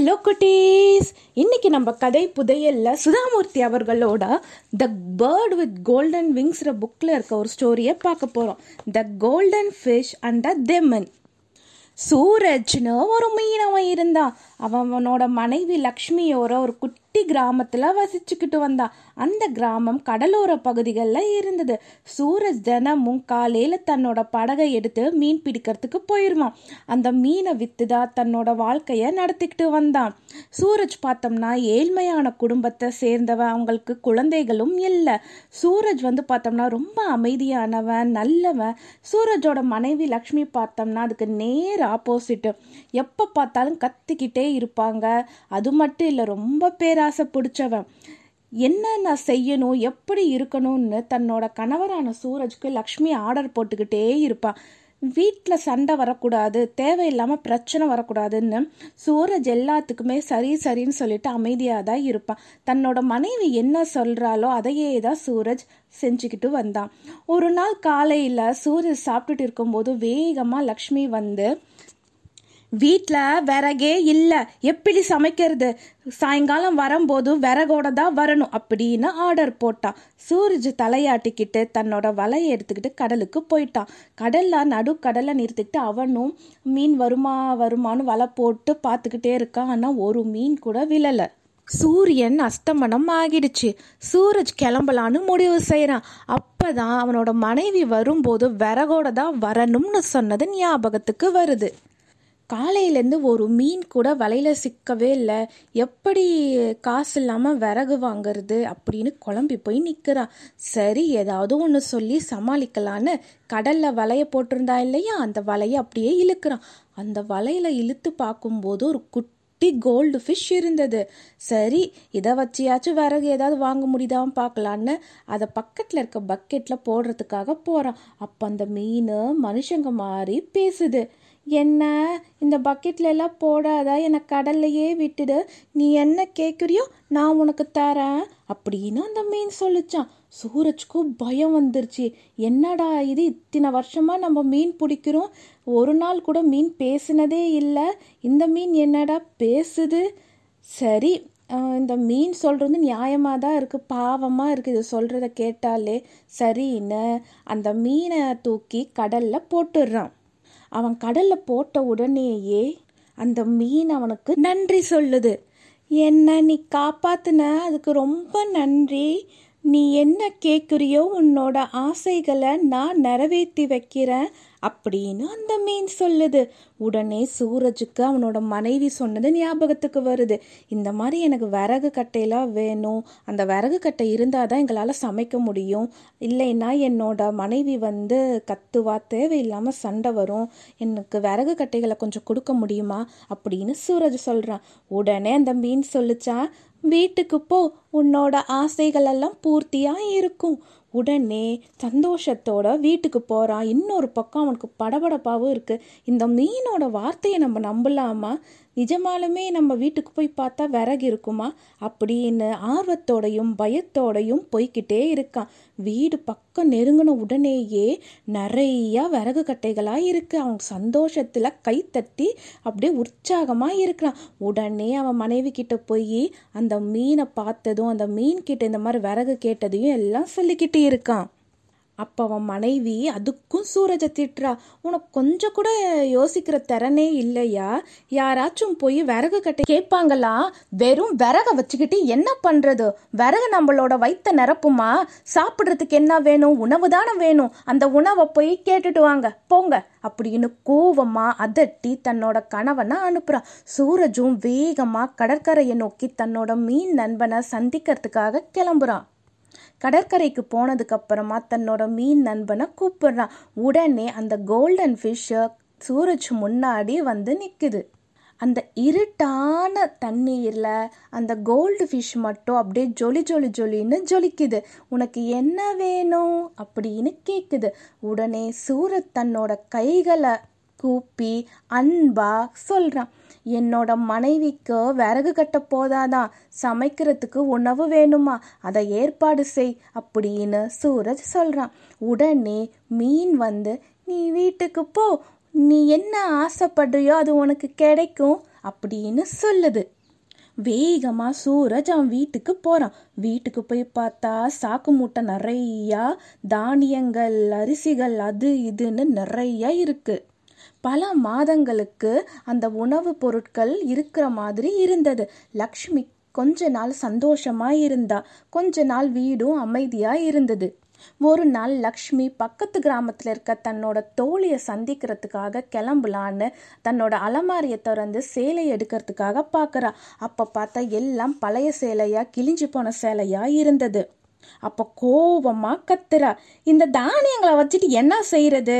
Hello குட்டீஸ் இன்னைக்கு நம்ம கதை புதையல்ல சுதாமூர்த்தி அவர்களோட த பேர்ட் வித் கோல்டன் விங்ஸ்ற புக்கில் இருக்க ஒரு ஸ்டோரியை பார்க்க போகிறோம் the golden fish and the demon சூரஜ்னு ஒரு மீனவன் இருந்தான். அவனோட மனைவி லக்ஷ்மியோரோ ஒரு குட்டி கிராமத்தில் வசிச்சுக்கிட்டு வந்தான் அந்த கிராமம் கடலோர பகுதிகளில் இருந்தது. சூரஜ் தினமும் காலையில் தன்னோட படகை எடுத்து மீன் பிடிக்கிறதுக்கு போயிடுவான் அந்த மீனை விற்று தான் தன்னோட வாழ்க்கையை நடத்திக்கிட்டு வந்தான். சூரஜ் பார்த்தோம்னா ஏழ்மையான குடும்பத்தை சேர்ந்தவன் அவங்களுக்கு குழந்தைகளும் இல்லை. சூரஜ் வந்து பார்த்தோம்னா ரொம்ப அமைதியானவன் நல்லவன். சூரஜோட மனைவி லக்ஷ்மி பார்த்தோம்னா அதுக்கு நேர் ஆப்போசிட்டு எப்போ பார்த்தாலும் கத்திக்கிட்டே இருப்பாங்க. அது மட்டும் இல்லை ரொம்ப பேராசை பிடிச்சவன். என்ன நான் செய்யணும் எப்படி இருக்கணும்னு தன்னோட கணவரான சூரஜ்க்கு லக்ஷ்மி ஆர்டர் போட்டுக்கிட்டே இருப்பான் வீட்டில் சண்டை வரக்கூடாது தேவையில்லாமல் பிரச்சனை வரக்கூடாதுன்னு சூரஜ் எல்லாத்துக்குமே சரி சரின்னு சொல்லிட்டு அமைதியாக தான் இருப்பான் தன்னோட மனைவி என்ன சொல்கிறாலோ அதையே தான் சூரஜ் செஞ்சுக்கிட்டு வந்தான். ஒரு நாள் காலையில் சூரஜ் சாப்பிட்டுட்டு இருக்கும்போது வேகமாக லக்ஷ்மி வந்து வீட்டில் விறகே இல்லை. எப்படி சமைக்கிறது? சாயங்காலம் வரும்போது விறகோட தான் வரணும் அப்படின்னு ஆர்டர் போட்டான் சூரஜ் தலையாட்டிக்கிட்டு தன்னோட வலையை எடுத்துக்கிட்டு கடலுக்கு போயிட்டான். கடலில் நடு கடலை நிறுத்திக்கிட்டு அவனும் மீன் வருமா வருமானு வலை போட்டு பார்த்துக்கிட்டே இருக்கான். ஆனால் ஒரு மீன் கூட விழலை. சூரியன் அஸ்தமனம் ஆகிடுச்சு. சூரஜ் கிளம்பலான்னு முடிவு செய்கிறான் அப்பதான் அவனோட மனைவி வரும்போது விறகோட தான் வரணும்னு சொன்னது ஞாபகத்துக்கு வருது. காலையிலேருந்து ஒரு மீன் கூட வலையில் சிக்கவே இல்லை. எப்படி காசு இல்லாமல் விறகு வாங்கிறது அப்படின்னு குழம்பி போய் நிற்கிறான் சரி ஏதாவது ஒன்று சொல்லி சமாளிக்கலான்னு கடலில் வலையை போட்டிருந்தா இல்லையா? அந்த வலையை அப்படியே இழுக்கிறான். அந்த வலையில் இழுத்து பார்க்கும்போது ஒரு குட்டி கோல்டு ஃபிஷ் இருந்தது. சரி இதை வச்சியாச்சும் விறகு ஏதாவது வாங்க முடியுதான்னு பார்க்கலான்னு அதை பக்கத்தில் இருக்க பக்கெட்டில் போடுறதுக்காக போகிறான் அப்போ அந்த மீன் மனுஷங்க மாதிரி பேசுது. என்ன? இந்த பக்கெட்ல எல்லாம் போடாத? என்னை கடல்லையே விட்டுடு. நீ என்ன கேட்குறியோ நான் உனக்கு தரேன் அப்படின்னு அந்த மீன் சொல்லிச்சான். சூரஜ்க்கும் பயம் வந்துருச்சு. என்னடா இது? இத்தனை வருஷமா நம்ம மீன் பிடிக்கிறோம். ஒரு நாள் கூட மீன் பேசினதே இல்லை. இந்த மீன் என்னடா பேசுது? சரி இந்த மீன் சொல்கிறது நியாயமாக தான் இருக்குது பாவமாக இருக்குது இது சொல்கிறத கேட்டாலே. சரின்னு அந்த மீனை தூக்கி கடலில் போட்டுடுறான். அவன் கடலில் போட்ட உடனேயே அந்த மீன் அவனுக்கு நன்றி சொல்லுது. என்ன நீ காப்பாத்துன? அதுக்கு ரொம்ப நன்றி. நீ என்ன கேட்குறியோ உன்னோட ஆசைகளை நான் நிறைவேற்றி வைக்கிறேன். அப்படின்னு அந்த மீன் சொல்லுது. உடனே சூரஜுக்கு அவனோட மனைவி சொன்னது ஞாபகத்துக்கு வருது. இந்த மாதிரி எனக்கு விறகு கட்டையெல்லாம் வேணும். அந்த விறகு கட்டை இருந்தால் தான் எங்களால் சமைக்க முடியும். இல்லைன்னா என்னோட மனைவி வந்து கத்துவா தேவையில்லாமல் சண்டை வரும். எனக்கு விறகு கட்டைகளை கொஞ்சம் கொடுக்க முடியுமா அப்படின்னு சூரஜ் சொல்கிறான் உடனே அந்த மீன் சொல்லிச்சா வீட்டுக்கு போ. உன்னோட ஆசைகளெல்லாம் பூர்த்தியாக இருக்கும். உடனே சந்தோஷத்தோட வீட்டுக்கு போகிறான் இன்னொரு பக்கம் அவனுக்கு படபடப்பாகவும் இருக்குது இந்த மீனோட வார்த்தையை நம்ம நம்பலாமா? நிஜமாலுமே நம்ம வீட்டுக்கு போய் பார்த்தா விறகு இருக்குமா? அப்படின்னு ஆர்வத்தோடையும் பயத்தோடையும் போய்கிட்டே இருக்கான். வீடு பக்கம் நெருங்கின உடனேயே நிறையா விறகு கட்டைகளாக இருக்குது அவன் சந்தோஷத்தில் கை தட்டி அப்படியே உற்சாகமாக இருக்கிறான். உடனே அவன் மனைவி கிட்ட போய் அந்த மீனை பார்த்ததும் அந்த மீன் கிட்ட இந்த மாதிரி விறகு கேட்டதையும் எல்லாம் சொல்லிக்கிட்டு இருக்கான். அப்போ அவன் மனைவி அதுக்கும் சூரஜை திட்டுறா. உனக்கு கொஞ்சம் கூட யோசிக்கிற திறனே இல்லையா? யாராச்சும் போய் விறகு கட்டி கேட்பாங்களா? வெறும் விறக வச்சுக்கிட்டு என்ன பண்ணுறது விறகு நம்மளோட வைத்த நிரப்புமா? சாப்பிட்றதுக்கு என்ன வேணும்? உணவு தானே வேணும். அந்த உணவை போய் கேட்டுட்டு வாங்க. போங்க. அப்படின்னு கோவமாக அதட்டி தன்னோட கணவனை அனுப்புகிறான் சூரஜும் வேகமாக கடற்கரையை நோக்கி தன்னோட மீன் நண்பனை சந்திக்கிறதுக்காக கிளம்புறான். கடற்கரைக்கு போனதுக்கு அப்புறமா தன்னோட மீன் நண்பனை கூப்பிடுறான். உடனே அந்த கோல்டன் ஃபிஷ்ஷை சூரஜ் முன்னாடி வந்து நிற்குது அந்த இருட்டான தண்ணீரில் அந்த கோல்டு ஃபிஷ் மட்டும் அப்படியே ஜொலி ஜொலி ஜொலின்னு ஜொலிக்குது. உனக்கு என்ன வேணும் அப்படின்னு கேட்குது உடனே சூரத் தன்னோட கைகளை கூப்பி அன்பா சொல்கிறான் என்னோட மனைவிக்கு விறகு கட்ட போதாதான் சமைக்கிறதுக்கு உணவு வேணுமா? அதை ஏற்பாடு செய் அப்படின்னு சூரஜ் சொல்கிறான் உடனே மீன் வந்து நீ வீட்டுக்கு போ. நீ என்ன ஆசைப்படுறியோ அது உனக்கு கிடைக்கும் அப்படின்னு சொல்லுது. வேகமாக சூரஜ் அவன் வீட்டுக்கு போகிறான் வீட்டுக்கு போய் பார்த்தா சாக்கு மூட்டை நிறையா தானியங்கள் அரிசிகள் அது இதுன்னு நிறையா இருக்குது பல மாதங்களுக்கு அந்த உணவுப் பொருட்கள் இருக்கிற மாதிரி இருந்தது. லக்ஷ்மி கொஞ்ச நாள் சந்தோஷமா இருந்தா கொஞ்ச நாள் வீடும் அமைதியா இருந்தது. ஒரு நாள் லக்ஷ்மி பக்கத்து கிராமத்துல இருக்க தன்னோட தோழியை சந்திக்கிறதுக்காக கிளம்பலான்னு தன்னோட அலமாரியை திறந்து சேலை எடுக்கிறதுக்காக பார்க்குறா அப்ப பார்த்தா எல்லாம் பழைய சேலையா கிழிஞ்சு போன சேலையா இருந்தது. அப்ப கோபமா கத்துறா. இந்த தானியங்களை வச்சுட்டு என்ன செய்யறது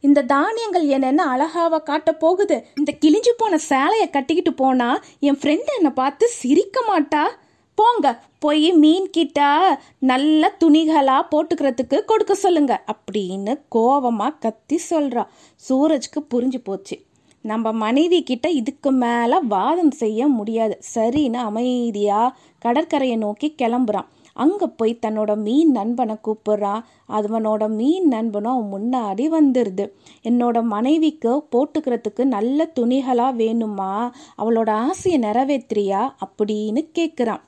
இந்த தானியங்கள் என்னென்ன அழகாவ காட்ட போகுது. இந்த கிழிஞ்சு போன சேலையை கட்டிக்கிட்டு போனா என் ஃப்ரெண்டு என்னை பார்த்து சிரிக்க மாட்டா. போங்க போய் மீன் கிட்ட நல்ல துணிகளா போட்டுக்கிறதுக்கு கொடுக்க சொல்லுங்க அப்படின்னு கோவமா கத்தி சொல்றா. சூரஜ்க்கு புரிஞ்சு போச்சு. நம்ம மனைவி கிட்ட இதுக்கு மேல வாதம் செய்ய முடியாது. சரின்னு அமைதியா கடற்கரையை நோக்கி கிளம்புறான். அங்கே போய் தன்னோட மீன் நண்பனை கூப்பிட்றான் அவனோட மீன் நண்பனும் அவன் முன்னாடி வந்துடுது என்னோட மனைவிக்கு போட்டுக்கிறதுக்கு நல்ல துணிகளாக வேணுமா? அவளோட ஆசையை நிறைவேற்றியா அப்படின்னு கேட்குறான்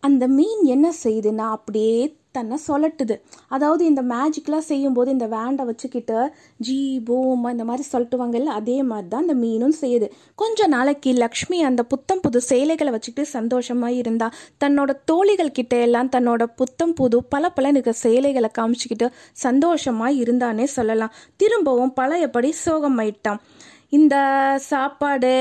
அந்த மீன் என்ன செய்யுதுன்னா அப்படியே தன்னை சொல்லட்டுது அதாவது இந்த மேஜிக்லாம் செய்யும்போது இந்த வேண்டை வச்சுக்கிட்டு ஜீ பூமா இந்த மாதிரி சொல்லட்டுவாங்கல்ல அதே மாதிரி தான் இந்த மீனும் செய்யுது. கொஞ்ச நாளைக்கு லக்ஷ்மி அந்த புத்தம் புது சேலைகளை வச்சுக்கிட்டு சந்தோஷமாக இருந்தா தன்னோட தோழிகள் கிட்ட எல்லாம் தன்னோட புத்தம் புது பல பல இருக்கிற சேலைகளை காமிச்சுக்கிட்டு சந்தோஷமாக இருந்தானே சொல்லலாம். திரும்பவும் பழையபடி சோகமாயிட்டான். இந்த சாப்பாடு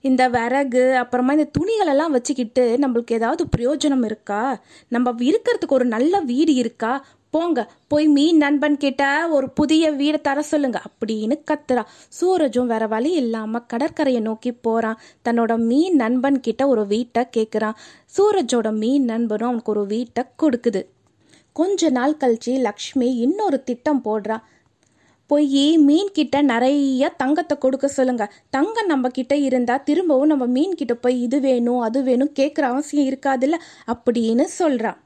இந்த விறகு அப்புறமா இந்த துணிகளெல்லாம் வச்சுக்கிட்டு நம்மளுக்கு ஏதாவது பிரயோஜனம் இருக்கா? நம்ம இருக்கிறதுக்கு ஒரு நல்ல வீடு இருக்கா? போங்க போய் மீன் நண்பன் கிட்ட ஒரு புதிய வீடை தர சொல்லுங்க அப்படின்னு கத்துறா. சூரஜும் வேற வழி இல்லாம கடற்கரையை நோக்கி போறான். தன்னோட மீன் நண்பன் கிட்ட ஒரு வீட்டை கேட்குறான் சூரஜோட மீன் நண்பனும் அவனுக்கு ஒரு வீட்டை கொடுக்குது. கொஞ்ச நாள் கழிச்சு லக்ஷ்மி இன்னொரு திட்டம் போடுறான் போய் மீன் கிட்ட நிறைய தங்கத்தை கொடுக்க சொல்லுங்க. தங்கம் நம்ம கிட்ட இருந்தா திரும்பவும் நம்ம மீன் கிட்ட போய் இது வேணும் அது வேணும் கேட்குற அவசியம் இருக்காதுல்ல? அப்படின்னு சொல்றான்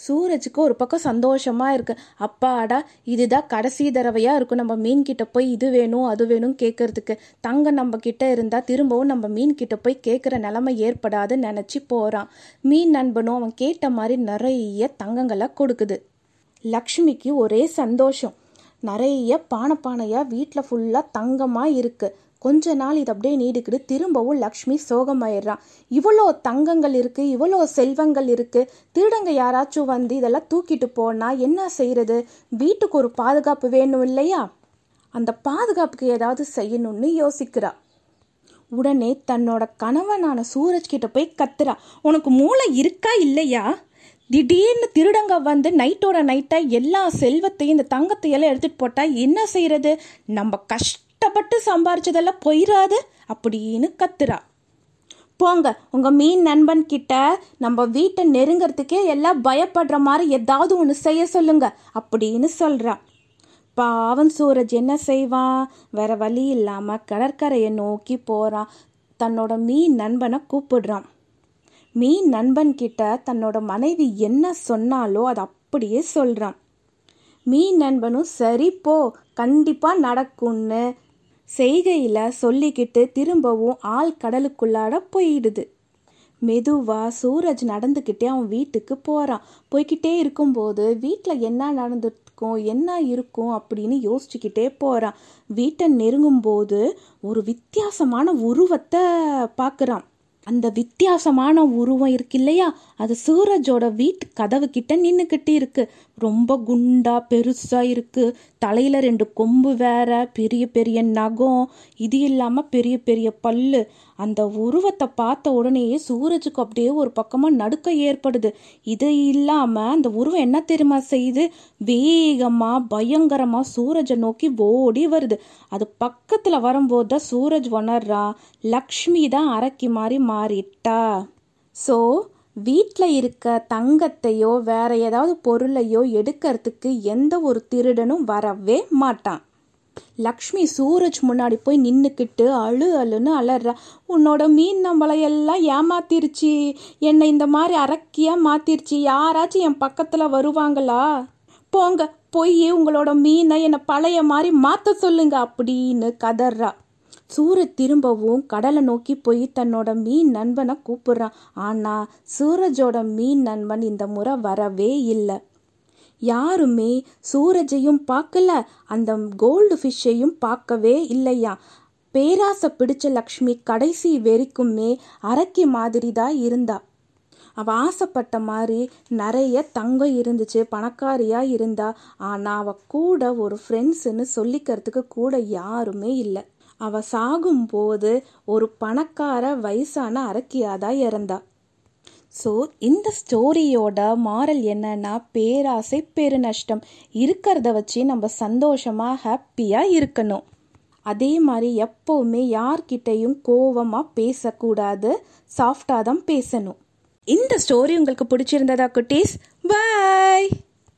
சூரஜுக்கு ஒரு பக்கம் சந்தோஷமா இருக்கு. அப்பாடா இதுதான் கடைசி தடவையா இருக்கும் நம்ம மீன் கிட்ட போய் இது வேணும் அது வேணும் கேட்கறதுக்கு தங்கம் நம்ம கிட்ட இருந்தா திரும்பவும் நம்ம மீன் கிட்ட போய் கேட்குற நிலைமை ஏற்படாதுன்னு நினைச்சு போறான். மீன் நண்பனும் அவன் கேட்ட மாதிரி நிறைய தங்கங்களை கொடுக்குது. லக்ஷ்மிக்கு ஒரே சந்தோஷம். நிறைய பானை பானையாக வீட்டில் ஃபுல்லாக தங்கமாக இருக்குது கொஞ்ச நாள் இது அப்படியே நீடிக்கிட்டு திரும்பவும் லக்ஷ்மி சோகமாயிடுறான் இவ்வளோ தங்கங்கள் இருக்குது இவ்வளோ செல்வங்கள் இருக்குது திருடங்க யாராச்சும் வந்து இதெல்லாம் தூக்கிட்டு போனா என்ன செய்கிறது வீட்டுக்கு ஒரு பாதுகாப்பு வேணும் இல்லையா? அந்த பாதுகாப்புக்கு ஏதாவது செய்யணும்னு யோசிக்கிறா. உடனே தன்னோட கணவனான சூரஜ் கிட்ட போய் கத்துறா. உனக்கு மூளை இருக்கா இல்லையா? திடீர்னு திருடங்க வந்து நைட்டோட நைட்டாக எல்லா செல்வத்தையும் இந்த தங்கத்தை எல்லாம் போட்டால் என்ன செய்கிறது நம்ம கஷ்டப்பட்டு சம்பாரிச்சதெல்லாம் போயிடாது அப்படின்னு கத்துறா. போங்க உங்கள் மீன் நண்பன் கிட்ட நம்ம வீட்டை நெருங்கிறதுக்கே எல்லாம் பயப்படுற மாதிரி ஏதாவது ஒன்று செய்ய சொல்லுங்க அப்படின்னு சொல்கிறான் பாவன் சூரஜ் என்ன செய்வான் வேற வழி இல்லாமல் கடற்கரையை நோக்கி போகிறான் தன்னோட மீன் நண்பனை கூப்பிடுறான். மீன் நண்பன் கிட்ட தன்னோட மனைவி என்ன சொன்னாலோ அதை அப்படியே சொல்கிறான் மீன் நண்பனும் சரி போ கண்டிப்பாக நடக்கும்னு செய்கையில் சொல்லிக்கிட்டு திரும்பவும் ஆள் கடலுக்குள்ளாட போயிடுது. மெதுவாக சூரஜ் நடந்துக்கிட்டே அவன் வீட்டுக்கு போகிறான் போய்கிட்டே இருக்கும்போது வீட்டில் என்ன நடந்துருக்கும் என்ன இருக்கும்? அப்படின்னு யோசிச்சுக்கிட்டே போகிறான் வீட்டை நெருங்கும்போது ஒரு வித்தியாசமான உருவத்தை பார்க்குறான் அந்த வித்தியாசமான உருவம் இருக்கு இல்லையா? அது சூரஜோட வீட்டு கதவு கிட்ட நின்றுக்கிட்டு இருக்கு. ரொம்ப குண்டா பெருசா இருக்கு. தலையில ரெண்டு கொம்பு வேற பெரிய பெரிய நகம். இது இல்லாம பெரிய பெரிய பல்லு. அந்த உருவத்தை பார்த்த உடனேயே சூரஜுக்கு அப்படியே ஒரு பக்கமா நடுக்க ஏற்படுது. இது இல்லாம அந்த உருவம் என்ன தெரியுமா செய்யுது? வேகமா பயங்கரமா சூரஜை நோக்கி ஓடி வருது. அது பக்கத்துல வரும்போது தான் சூரஜ் உணர்றா லக்ஷ்மி தான் அரக்கி மாதிரி மாறிட்டா? ஸோ வீட்டில் இருக்க தங்கத்தையோ வேற ஏதாவது பொருளையோ எடுக்கிறதுக்கு எந்த ஒரு திருடனும் வரவே மாட்டான். லக்ஷ்மி சூரஜ் முன்னாடி போய் நின்றுக்கிட்டு அழு அழுன்னு அலறா. உன்னோட மீன் நம்மளை எல்லாம் ஏமாத்திருச்சு. என்னை இந்த மாதிரி அரக்கியாக மாத்திருச்சு. யாராச்சும் என் பக்கத்தில் வருவாங்களா? போங்க போய் உங்களோட மீனை என்னை பழைய மாதிரி மாற்ற சொல்லுங்க அப்படின்னு கதறா. சூரஜ் திரும்பவும் கடலை நோக்கி போய் தன்னோட மீன் நண்பனை கூப்பிடுறான் ஆனா சூரஜோட மீன் நண்பன் இந்த முறை வரவே இல்லை. யாருமே சூரஜையும் பார்க்கல. அந்த கோல்டு ஃபிஷ்ஷையும் பார்க்கவே இல்லையா? பேராசை பிடிச்ச லக்ஷ்மி கடைசி வரைக்குமே அரக்கி மாதிரி தான் இருந்தா. அவ ஆசைப்பட்ட மாதிரி நிறைய தங்கம் இருந்துச்சு பணக்காரியா இருந்தா. ஆனா அவ கூட ஒரு ஃப்ரெண்ட்ஸுன்னு சொல்லிக்கிறதுக்கு கூட யாருமே இல்லை. அவ சாகும்போது ஒரு பணக்கார வயசான அரக்கியாதான் இறந்தா. ஸோ இந்த ஸ்டோரியோட மாரல் என்னன்னா பேராசை பெருநஷ்டம். இருக்கிறத வச்சு நம்ம சந்தோஷமா ஹாப்பியாக இருக்கணும். அதே மாதிரி எப்போவுமே யார்கிட்டையும் கோவமாக பேசக்கூடாது. சாஃப்டாக தான் பேசணும். இந்த ஸ்டோரி உங்களுக்கு பிடிச்சிருந்ததா குட்டீஸ்? பாய்